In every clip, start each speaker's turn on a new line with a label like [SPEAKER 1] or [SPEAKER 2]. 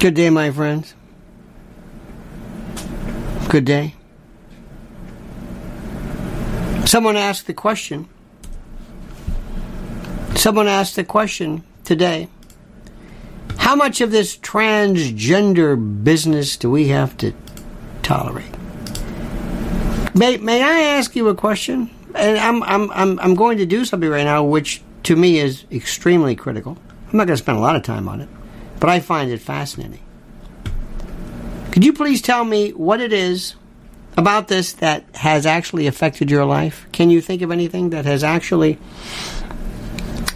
[SPEAKER 1] Good day, my friends. Good day. Someone asked the question. Someone asked the question today. How much of this transgender business do we have to tolerate? May, may I ask you a question? And I'm, I'm, I'm, I'm going to do something right now which to me is extremely critical. I'm not going to spend a lot of time on it, but I find it fascinating. Could you please tell me what it is about this that has actually affected your life? Can you think of anything that has actually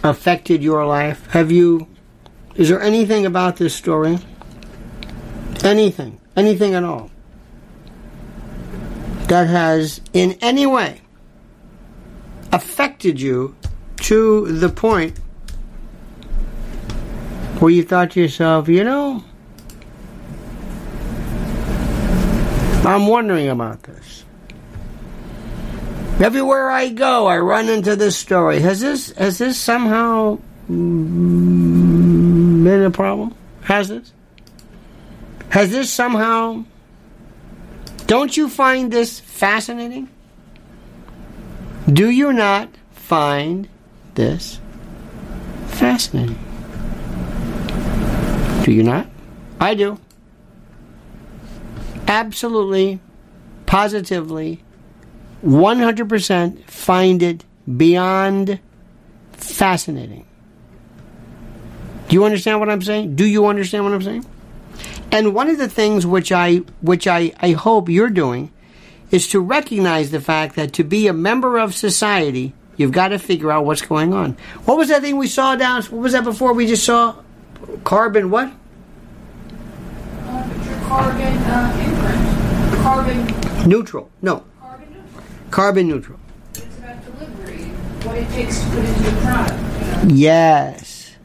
[SPEAKER 1] affected your life? Have you, is there anything about this story? Anything, anything at all, that has in any way affected you to the point where you thought to yourself, you know, I'm wondering about this. Everywhere I go, I run into this story. Has this has this somehow been a problem? Has this? Has this somehow? Don't you find this fascinating? Do you not find this fascinating? Do you not? I do absolutely, positively, 100% find it beyond fascinating. Do you understand what I'm saying? Do you understand what I'm saying? And one of the things which I which I, I hope you're doing is to recognize the fact that to be a member of society, you've got to figure out what's going on. What was that thing we saw down? What was that before we just saw? Carbon what?
[SPEAKER 2] carbon uh, imprint. Carbon.
[SPEAKER 1] Neutral. No.
[SPEAKER 2] Carbon neutral.
[SPEAKER 1] Carbon neutral.
[SPEAKER 2] It's about delivery, what it takes to put into your product.
[SPEAKER 1] Yes.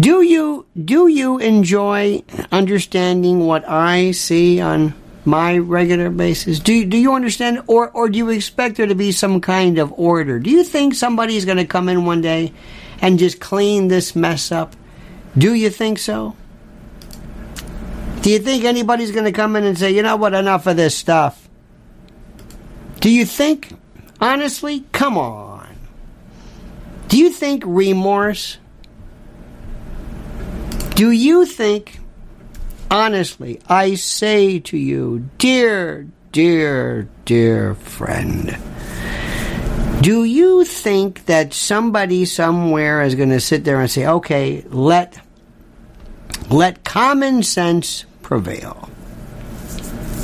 [SPEAKER 1] Do you do you enjoy understanding what I see on my regular basis? Do do you understand, or or do you expect there to be some kind of order? Do you think somebody's going to come in one day and just clean this mess up? Do you think so? Do you think anybody's going to come in and say, you know what, enough of this stuff? Do you think, honestly, come on. Do you think remorse? Do you think, honestly, I say to you, dear, dear, dear friend, do you think that somebody somewhere is going to sit there and say, okay, let let common sense prevail.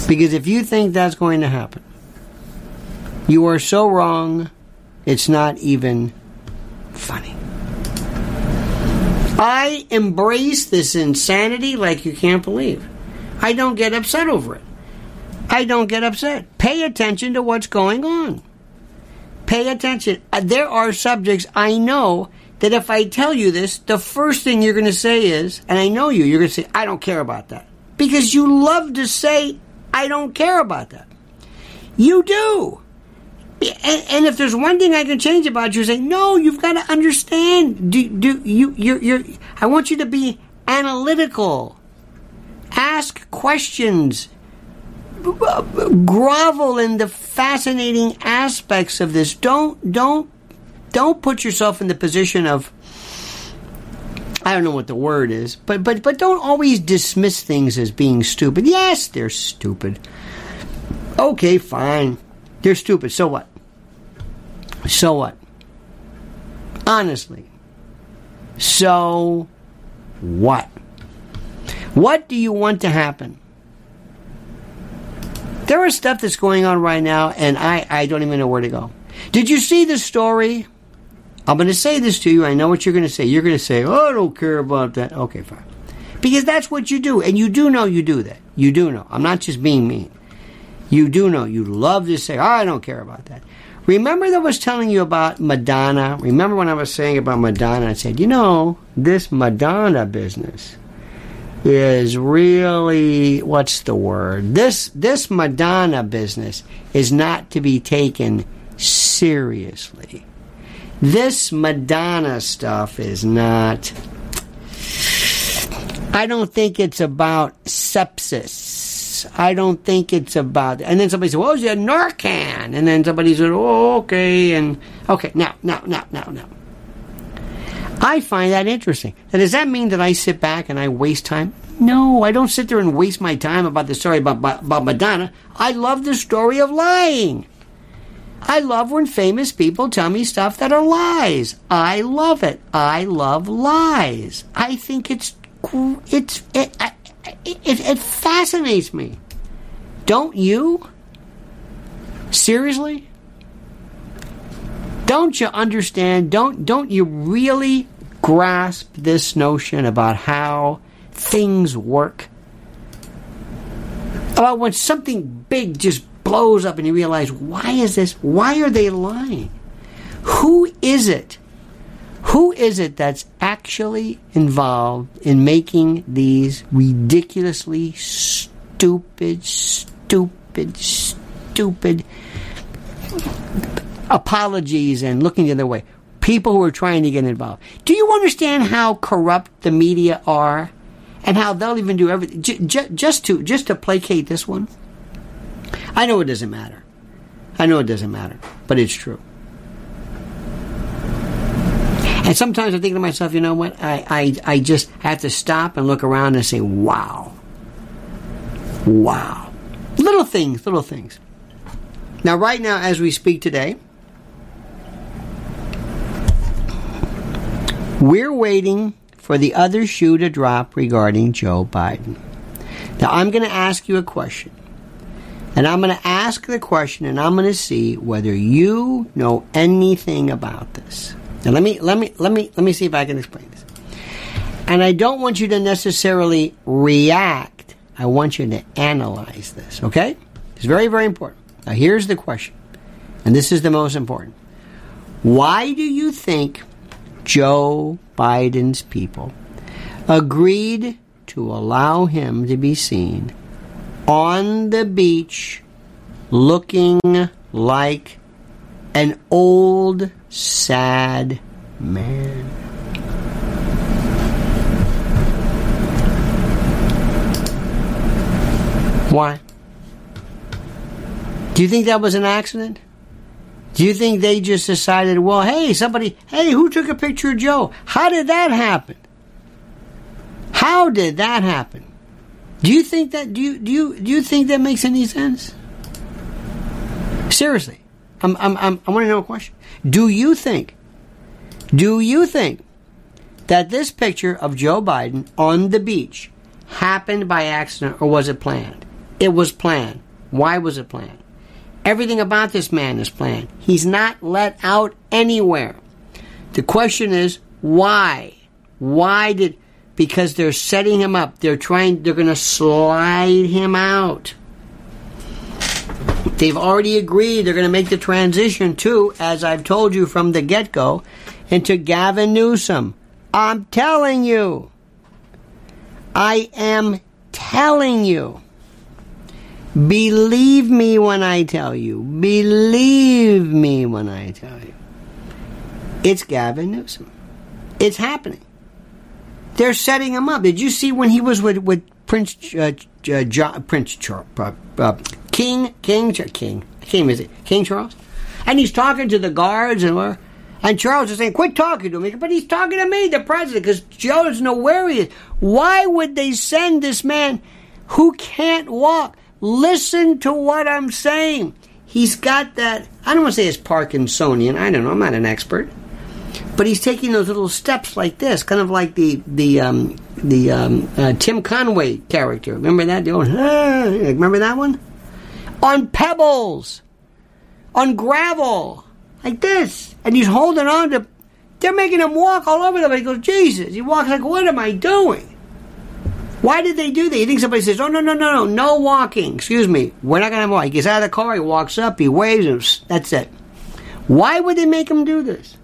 [SPEAKER 1] Because if you think that's going to happen, you are so wrong, it's not even funny. I embrace this insanity like you can't believe. I don't get upset over it. I don't get upset. Pay attention to what's going on. Pay attention. Uh, there are subjects I know that if I tell you this, the first thing you're going to say is, and I know you, you're going to say, I don't care about that because you love to say, I don't care about that. You do. And, and if there's one thing I can change about you, say, no, you've got to understand. Do, do you, you're, you're, I want you to be analytical. Ask questions. Grovel in the fascinating aspects of this. Don't, don't, don't put yourself in the position of I don't know what the word is, but but but don't always dismiss things as being stupid. Yes, they're stupid. Okay, fine. They're stupid. So what? So what? Honestly. So what? What do you want to happen? There is stuff that's going on right now, and I, I don't even know where to go. Did you see the story I'm going to say this to you. I know what you're going to say. You're going to say, oh, I don't care about that. Okay, fine. Because that's what you do. And you do know you do that. You do know. I'm not just being mean. You do know. You love to say, oh, I don't care about that. Remember that I was telling you about Madonna? Remember when I was saying about Madonna? I said, you know, this Madonna business is really what's the word? This this Madonna business is not to be taken seriously. This Madonna stuff is not. I don't think it's about sepsis. I don't think it's about. And then somebody said, "Well, it's a Narcan," and then somebody said, "Oh, okay." And okay, now, now, now, now, now. I find that interesting. Now, does that mean that I sit back and I waste time? No, I don't sit there and waste my time about the story about, about, Madonna. I love the story of lying. I love when famous people tell me stuff that are lies. I love it. I love lies. I think it's it's it it, it, it fascinates me. Don't you? Seriously? Don't you understand? Don't don't you really grasp this notion about how things work? About when something big just blows up and you realize, why is this? Why are they lying? Who is it? Who is it that's actually involved in making these ridiculously stupid, stupid, stupid apologies and looking the other way? People who are trying to get involved. Do you understand how corrupt the media are? and how they'll even do everything j- j- just to just to placate this one. I know it doesn't matter. I know it doesn't matter, but it's true. And sometimes I think to myself, you know what? I, I, I just have to stop and look around and say, wow. Wow. Little things, little things. Now, right now, as we speak today, we're waiting for the other shoe to drop regarding Joe Biden. Now, I'm going to ask you a question. And I'm going to ask the question and I'm going to see whether you know anything about this. Now let me let me let me let me see if I can explain this. And I don't want you to necessarily react. I want you to analyze this, okay? It's very very important. Now here's the question. And this is the most important. Why do you think Joe Biden's people agreed to allow him to be seen on the beach looking like an old, sad man. Why? Do you think that was an accident? Do you think they just decided, well, hey, somebody, hey, who took a picture of Joe? How did that happen? How did that happen? Do you think that do you do you do you think that makes any sense? Seriously. I'm, I'm, I'm, I want to know a question. Do you think do you think that this picture of Joe Biden on the beach happened by accident or was it planned? It was planned. Why was it planned? Everything about this man is planned. He's not let out anywhere. The question is why? Why did because they're setting him up. They're trying they're going to slide him out. They've already agreed they're going to make the transition to as I've told you from the get-go into Gavin Newsom. I'm telling you. I am telling you. Believe me when I tell you. Believe me when I tell you. It's Gavin Newsom. It's happening. They're setting him up. Did you see when he was with, with Prince uh, uh, Prince Charles, uh, uh, King King King King is it King Charles? And he's talking to the guards and and Charles is saying, "Quit talking to me," but he's talking to me, the president, because Joe doesn't know where he is. Why would they send this man who can't walk? Listen to what I'm saying. He's got that, I don't want to say it's Parkinsonian. I don't know. I'm not an expert. But he's taking those little steps like this, kind of like the the um, the um, uh, Tim Conway character. Remember that? The old, ah, remember that one? On pebbles, on gravel, like this, and he's holding on to. They're making him walk all over the them. He goes, Jesus! He walks like, what am I doing? Why did they do that? You think somebody says, "Oh no, no, no, no, no walking"? Excuse me, we're not going to walk. He gets out of the car, he walks up, he waves, and that's it. Why would they make him do this?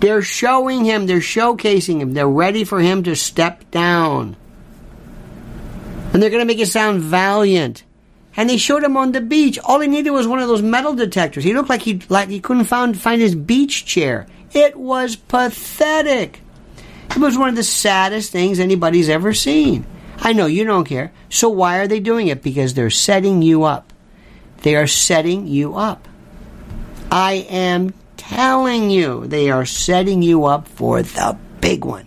[SPEAKER 1] They're showing him, they're showcasing him, they're ready for him to step down, and they're going to make it sound valiant. And they showed him on the beach. All he needed was one of those metal detectors. He looked like he like he couldn't find find his beach chair. It was pathetic. It was one of the saddest things anybody's ever seen. I know you don't care. So why are they doing it? Because they're setting you up. They are setting you up. I am telling you, they are setting you up for the big one.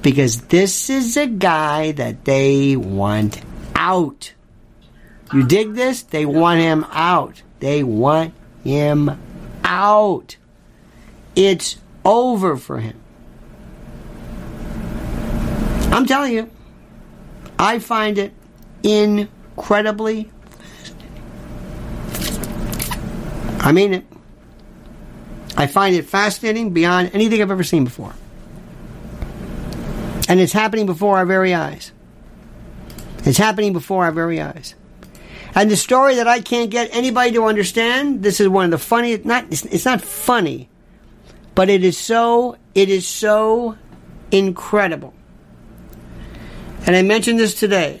[SPEAKER 1] Because this is a guy that they want out. You dig this? They want him out. They want him out. It's over for him. I'm telling you, I find it incredibly I mean it. I find it fascinating beyond anything I've ever seen before. And it's happening before our very eyes. It's happening before our very eyes. And the story that I can't get anybody to understand, this is one of the funniest, not, it's, it's not funny, but it is so, it is so incredible. And I mentioned this today.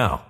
[SPEAKER 3] now.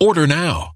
[SPEAKER 4] Order now.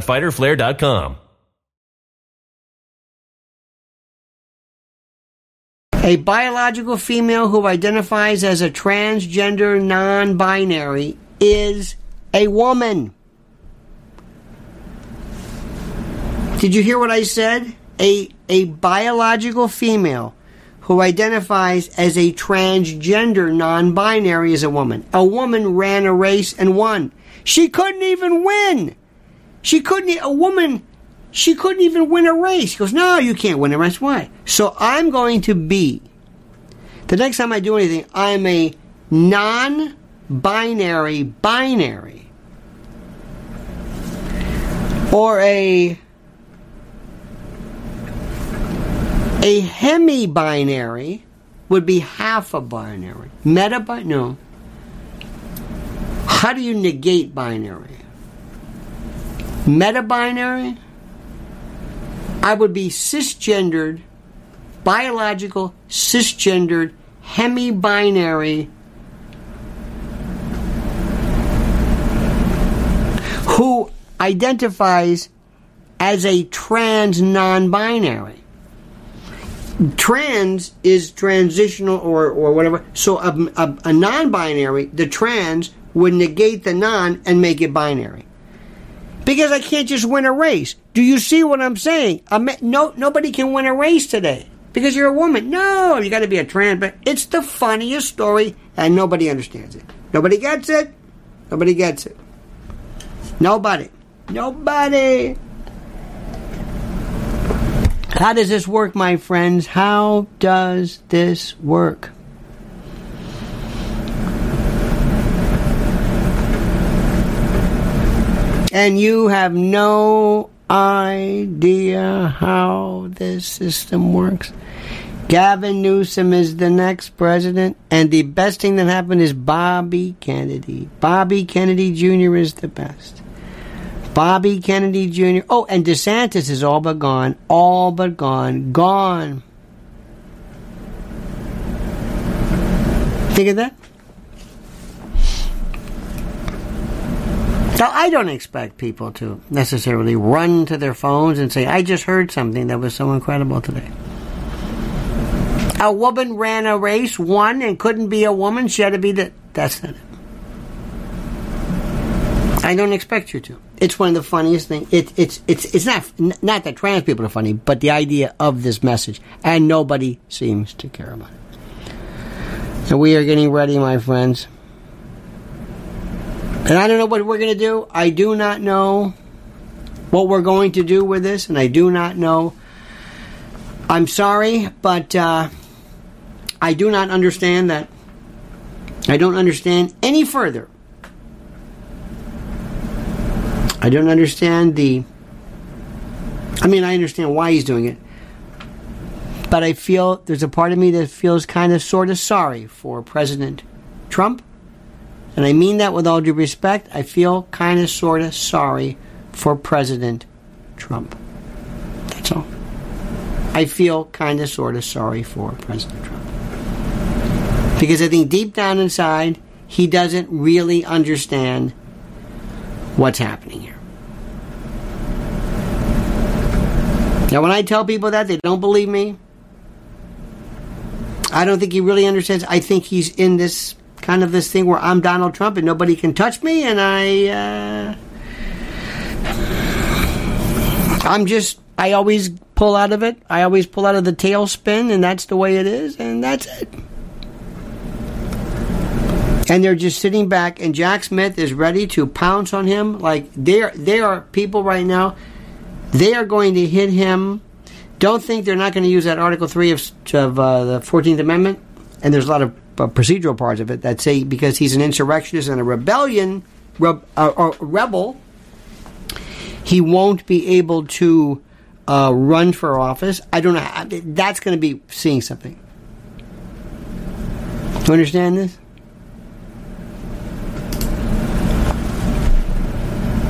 [SPEAKER 3] www.fighterflare.com.
[SPEAKER 1] A biological female who identifies as a transgender non binary is a woman. Did you hear what I said? A, a biological female who identifies as a transgender non binary is a woman. A woman ran a race and won. She couldn't even win. She couldn't, a woman, she couldn't even win a race. She goes, no, you can't win a race. Why? So I'm going to be, the next time I do anything, I'm a non binary binary. Or a, a hemi-binary would be half a binary. Meta binary? No. How do you negate binary? Meta binary? I would be cisgendered, biological, cisgendered, hemi binary who identifies as a trans non binary. Trans is transitional or, or whatever. So a, a, a non binary, the trans, would negate the non and make it binary. Because I can't just win a race. Do you see what I'm saying? I'm, no, nobody can win a race today. because you're a woman. No, you got to be a trans. But it's the funniest story, and nobody understands it. Nobody gets it. Nobody gets it. Nobody. Nobody. How does this work, my friends? How does this work? And you have no idea how this system works. Gavin Newsom is the next president, and the best thing that happened is Bobby Kennedy. Bobby Kennedy Jr. is the best. Bobby Kennedy Jr. Oh, and DeSantis is all but gone. All but gone. Gone. Think of that? So I don't expect people to necessarily run to their phones and say, I just heard something that was so incredible today. A woman ran a race, won, and couldn't be a woman. She had to be the. That's not it. I don't expect you to. It's one of the funniest things. It, it's it's it's not not that trans people are funny, but the idea of this message, and nobody seems to care about it. So we are getting ready, my friends. And I don't know what we're going to do. I do not know what we're going to do with this, and I do not know. I'm sorry, but uh, I do not understand that. I don't understand any further I don't understand the. I mean, I understand why he's doing it. But I feel there's a part of me that feels kind of sort of sorry for President Trump. And I mean that with all due respect. I feel kind of sort of sorry for President Trump. That's all. I feel kind of sort of sorry for President Trump. Because I think deep down inside, he doesn't really understand what's happening here. Now, when I tell people that, they don't believe me. I don't think he really understands. I think he's in this kind of this thing where I'm Donald Trump and nobody can touch me, and I, uh, I'm just, I always pull out of it. I always pull out of the tailspin, and that's the way it is, and that's it. And they're just sitting back, and Jack Smith is ready to pounce on him. Like they are, they are people right now they are going to hit him. Don't think they're not going to use that Article 3 of, of uh, the 14th Amendment. And there's a lot of procedural parts of it that say because he's an insurrectionist and a rebellion, re- uh, rebel, he won't be able to uh, run for office. I don't know. That's going to be seeing something. Do you understand this?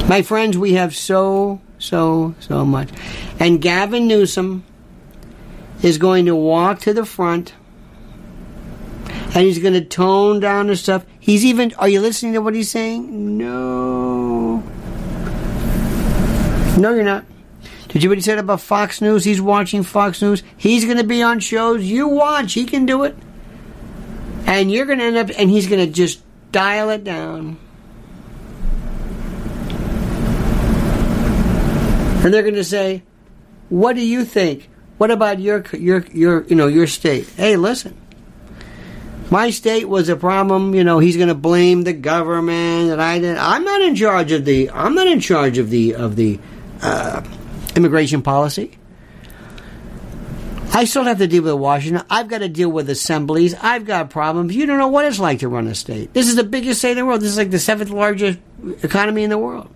[SPEAKER 1] My friends, we have so so, so much. And Gavin Newsom is going to walk to the front and he's going to tone down the stuff. He's even, are you listening to what he's saying? No. No, you're not. Did you what he said about Fox News? He's watching Fox News. He's going to be on shows. You watch. He can do it. And you're going to end up, and he's going to just dial it down. and they're going to say, "What do you think? What about your your your you know your state?" Hey, listen. My state was a problem, you know. He's going to blame the government, and I didn't. I'm not in charge of the. I'm not in charge of the of the uh, immigration policy. I still have to deal with Washington. I've got to deal with assemblies. I've got problems. You don't know what it's like to run a state. This is the biggest state in the world. This is like the seventh largest economy in the world.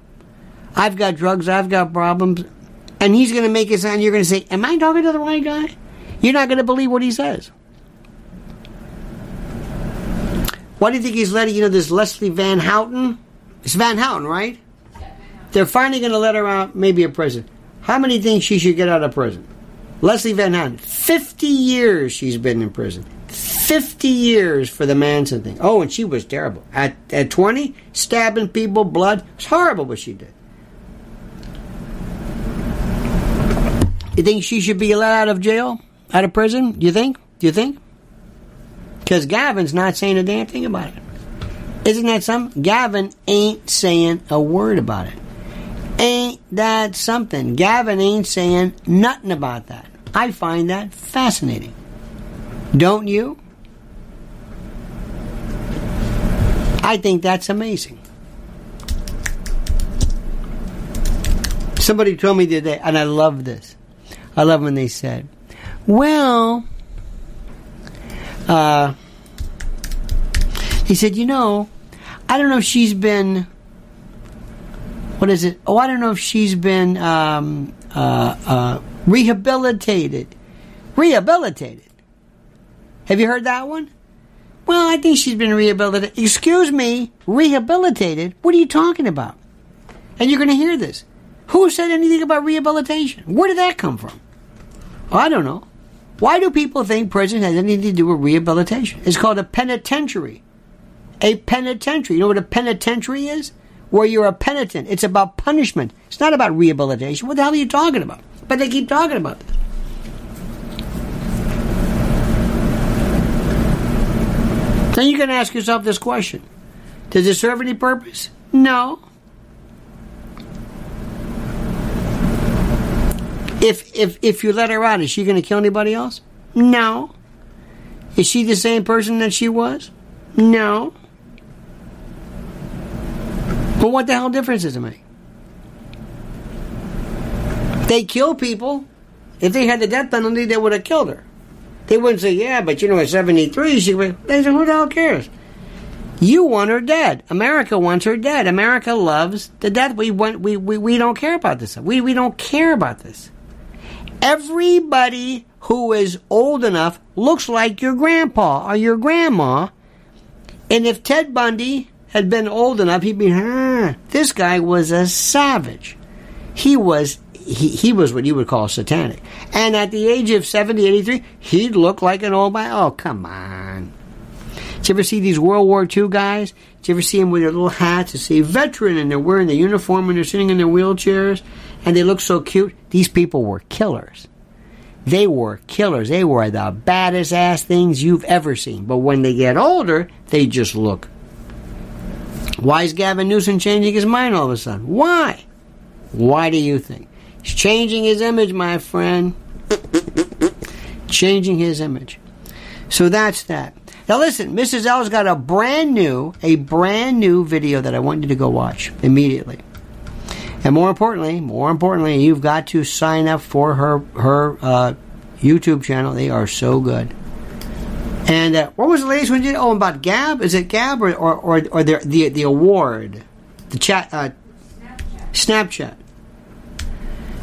[SPEAKER 1] I've got drugs, I've got problems. And he's going to make it sound, you're going to say, Am I talking to the right guy? You're not going to believe what he says. Why do you think he's letting, you know, this Leslie Van Houten? It's Van Houten, right? They're finally going to let her out, maybe a prison. How many think she should get out of prison? Leslie Van Houten, 50 years she's been in prison. 50 years for the Manson thing. Oh, and she was terrible. At, at 20, stabbing people, blood. It's horrible what she did. You think she should be let out of jail, out of prison? Do you think? Do you think? Because Gavin's not saying a damn thing about it. Isn't that something? Gavin ain't saying a word about it. Ain't that something? Gavin ain't saying nothing about that. I find that fascinating. Don't you? I think that's amazing. Somebody told me the other day, and I love this. I love when they said, well, uh, he said, you know, I don't know if she's been, what is it? Oh, I don't know if she's been um, uh, uh, rehabilitated. Rehabilitated. Have you heard that one? Well, I think she's been rehabilitated. Excuse me, rehabilitated? What are you talking about? And you're going to hear this. Who said anything about rehabilitation? Where did that come from? I don't know. Why do people think prison has anything to do with rehabilitation? It's called a penitentiary. A penitentiary. You know what a penitentiary is? Where you're a penitent. It's about punishment. It's not about rehabilitation. What the hell are you talking about? But they keep talking about this. Then you can ask yourself this question Does it serve any purpose? No. If if if you let her out, is she going to kill anybody else? No. Is she the same person that she was? No. But what the hell difference does it make? They kill people. If they had the death penalty, they would have killed her. They wouldn't say, "Yeah, but you know, at seventy-three, she would." They say, "Who the hell cares?" You want her dead. America wants her dead. America loves the death. We want. We, we, we don't care about this. We we don't care about this. Everybody who is old enough looks like your grandpa or your grandma. And if Ted Bundy had been old enough, he'd be, huh, this guy was a savage. He was he, he was what you would call satanic. And at the age of 70, 83, he'd look like an old man. Oh, come on. Did you ever see these World War II guys? Did you ever see them with their little hats? You see veteran and they're wearing the uniform and they're sitting in their wheelchairs and they look so cute. These people were killers. They were killers. They were the baddest ass things you've ever seen. But when they get older, they just look. Why is Gavin Newsom changing his mind all of a sudden? Why? Why do you think? He's changing his image, my friend. changing his image. So that's that. Now listen, Mrs. L's got a brand new, a brand new video that I want you to go watch immediately. And more importantly, more importantly, you've got to sign up for her her uh, YouTube channel. They are so good. And uh, what was the latest one you did? Oh, about Gab? Is it Gab or or, or, or the, the the award, the chat uh, Snapchat.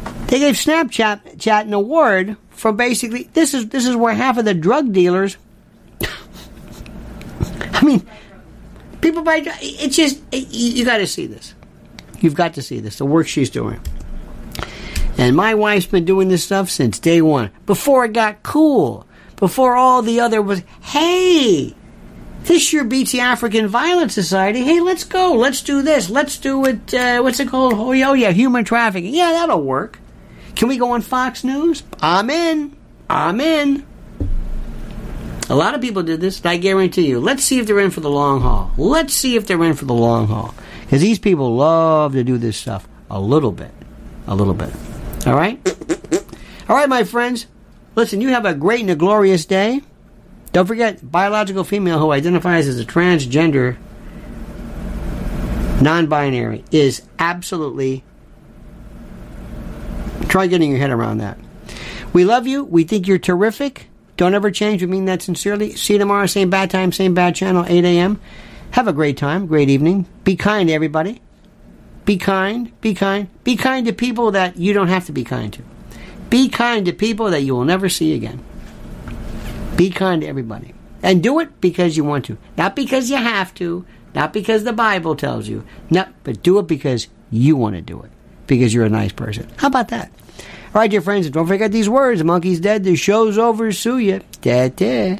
[SPEAKER 1] Snapchat. They gave Snapchat chat an award for basically this is this is where half of the drug dealers. I mean, people buy. It's just you, you got to see this. You've got to see this, the work she's doing. And my wife's been doing this stuff since day one. Before it got cool. Before all the other was, hey, this year beats the African Violence Society. Hey, let's go. Let's do this. Let's do it. Uh, what's it called? Oh, yeah, oh, human trafficking. Yeah, that'll work. Can we go on Fox News? I'm in. I'm in. A lot of people did this, I guarantee you. Let's see if they're in for the long haul. Let's see if they're in for the long haul. Because these people love to do this stuff a little bit. A little bit. All right? All right, my friends. Listen, you have a great and a glorious day. Don't forget, biological female who identifies as a transgender, non binary, is absolutely. Try getting your head around that. We love you. We think you're terrific. Don't ever change. We mean that sincerely. See you tomorrow, same bad time, same bad channel, 8 a.m. Have a great time, great evening. Be kind everybody. Be kind, be kind. Be kind to people that you don't have to be kind to. Be kind to people that you will never see again. Be kind to everybody. And do it because you want to. Not because you have to. Not because the Bible tells you. No, but do it because you want to do it. Because you're a nice person. How about that? All right, dear friends, don't forget these words. The monkey's dead. The show's over. Sue ya. Da-da.